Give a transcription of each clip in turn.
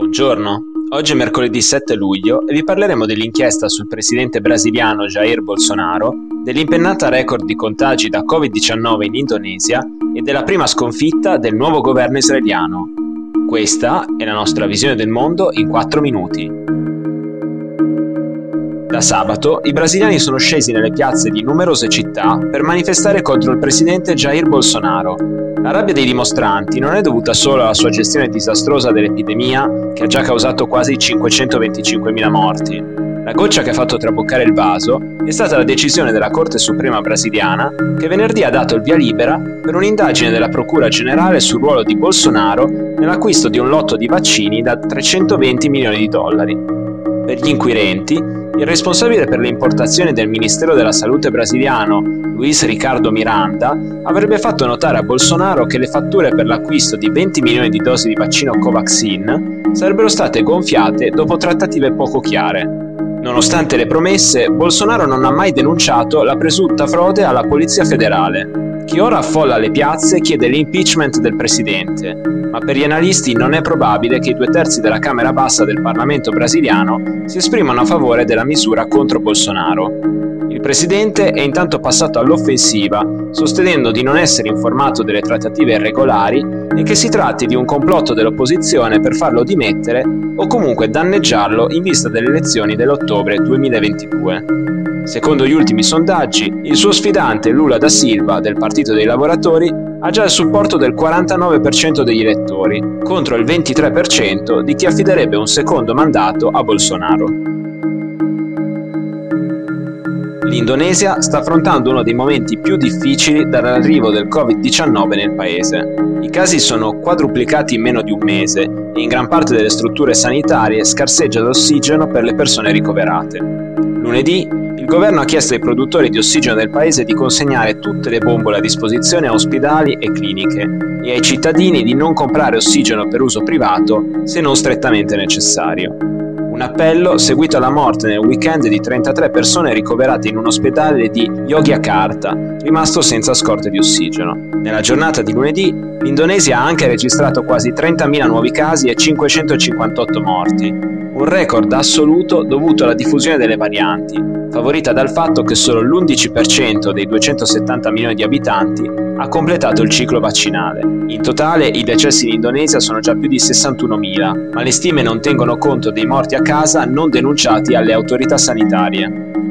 Buongiorno, oggi è mercoledì 7 luglio e vi parleremo dell'inchiesta sul presidente brasiliano Jair Bolsonaro, dell'impennata record di contagi da Covid-19 in Indonesia e della prima sconfitta del nuovo governo israeliano. Questa è la nostra visione del mondo in 4 minuti. Da sabato i brasiliani sono scesi nelle piazze di numerose città per manifestare contro il presidente Jair Bolsonaro. La rabbia dei dimostranti non è dovuta solo alla sua gestione disastrosa dell'epidemia, che ha già causato quasi 525.000 morti. La goccia che ha fatto traboccare il vaso è stata la decisione della Corte Suprema brasiliana che venerdì ha dato il via libera per un'indagine della Procura Generale sul ruolo di Bolsonaro nell'acquisto di un lotto di vaccini da 320 milioni di dollari. Per gli inquirenti, il responsabile per le importazioni del Ministero della Salute brasiliano, Luis Ricardo Miranda, avrebbe fatto notare a Bolsonaro che le fatture per l'acquisto di 20 milioni di dosi di vaccino Covaxin sarebbero state gonfiate dopo trattative poco chiare. Nonostante le promesse, Bolsonaro non ha mai denunciato la presunta frode alla Polizia federale. Chi ora affolla le piazze chiede l'impeachment del presidente, ma per gli analisti non è probabile che i due terzi della Camera bassa del Parlamento brasiliano si esprimano a favore della misura contro Bolsonaro. Il presidente è intanto passato all'offensiva, sostenendo di non essere informato delle trattative irregolari e che si tratti di un complotto dell'opposizione per farlo dimettere o comunque danneggiarlo in vista delle elezioni dell'ottobre 2022. Secondo gli ultimi sondaggi, il suo sfidante Lula da Silva del Partito dei Lavoratori ha già il supporto del 49% degli elettori, contro il 23% di chi affiderebbe un secondo mandato a Bolsonaro. L'Indonesia sta affrontando uno dei momenti più difficili dall'arrivo del Covid-19 nel paese. I casi sono quadruplicati in meno di un mese e in gran parte delle strutture sanitarie scarseggia l'ossigeno per le persone ricoverate. Lunedì governo ha chiesto ai produttori di ossigeno del paese di consegnare tutte le bombole a disposizione a ospedali e cliniche e ai cittadini di non comprare ossigeno per uso privato se non strettamente necessario. Un appello seguito alla morte nel weekend di 33 persone ricoverate in un ospedale di Yogyakarta, rimasto senza scorte di ossigeno. Nella giornata di lunedì, l'Indonesia ha anche registrato quasi 30.000 nuovi casi e 558 morti, un record assoluto dovuto alla diffusione delle varianti, favorita dal fatto che solo l'11% dei 270 milioni di abitanti ha completato il ciclo vaccinale. In totale i decessi in Indonesia sono già più di 61.000, ma le stime non tengono conto dei morti a casa non denunciati alle autorità sanitarie.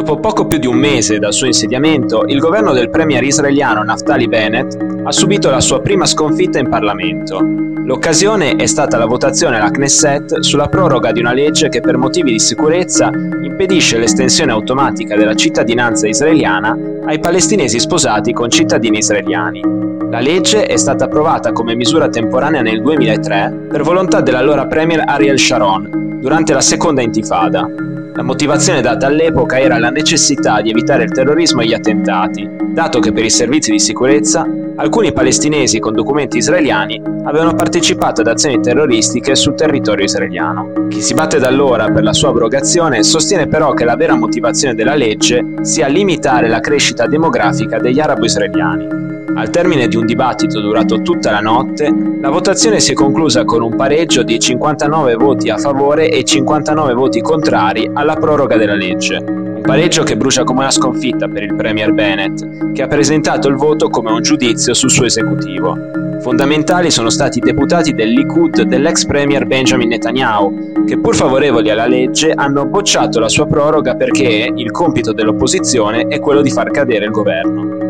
Dopo poco più di un mese dal suo insediamento, il governo del premier israeliano Naftali Bennett ha subito la sua prima sconfitta in Parlamento. L'occasione è stata la votazione alla Knesset sulla proroga di una legge che per motivi di sicurezza impedisce l'estensione automatica della cittadinanza israeliana ai palestinesi sposati con cittadini israeliani. La legge è stata approvata come misura temporanea nel 2003 per volontà dell'allora premier Ariel Sharon durante la seconda intifada. La motivazione data all'epoca era la necessità di evitare il terrorismo e gli attentati, dato che per i servizi di sicurezza alcuni palestinesi con documenti israeliani avevano partecipato ad azioni terroristiche sul territorio israeliano. Chi si batte da allora per la sua abrogazione sostiene però che la vera motivazione della legge sia limitare la crescita demografica degli arabo-israeliani. Al termine di un dibattito durato tutta la notte, la votazione si è conclusa con un pareggio di 59 voti a favore e 59 voti contrari alla proroga della legge. Un pareggio che brucia come una sconfitta per il Premier Bennett, che ha presentato il voto come un giudizio sul suo esecutivo. Fondamentali sono stati i deputati del Likud dell'ex Premier Benjamin Netanyahu, che pur favorevoli alla legge hanno bocciato la sua proroga perché il compito dell'opposizione è quello di far cadere il governo.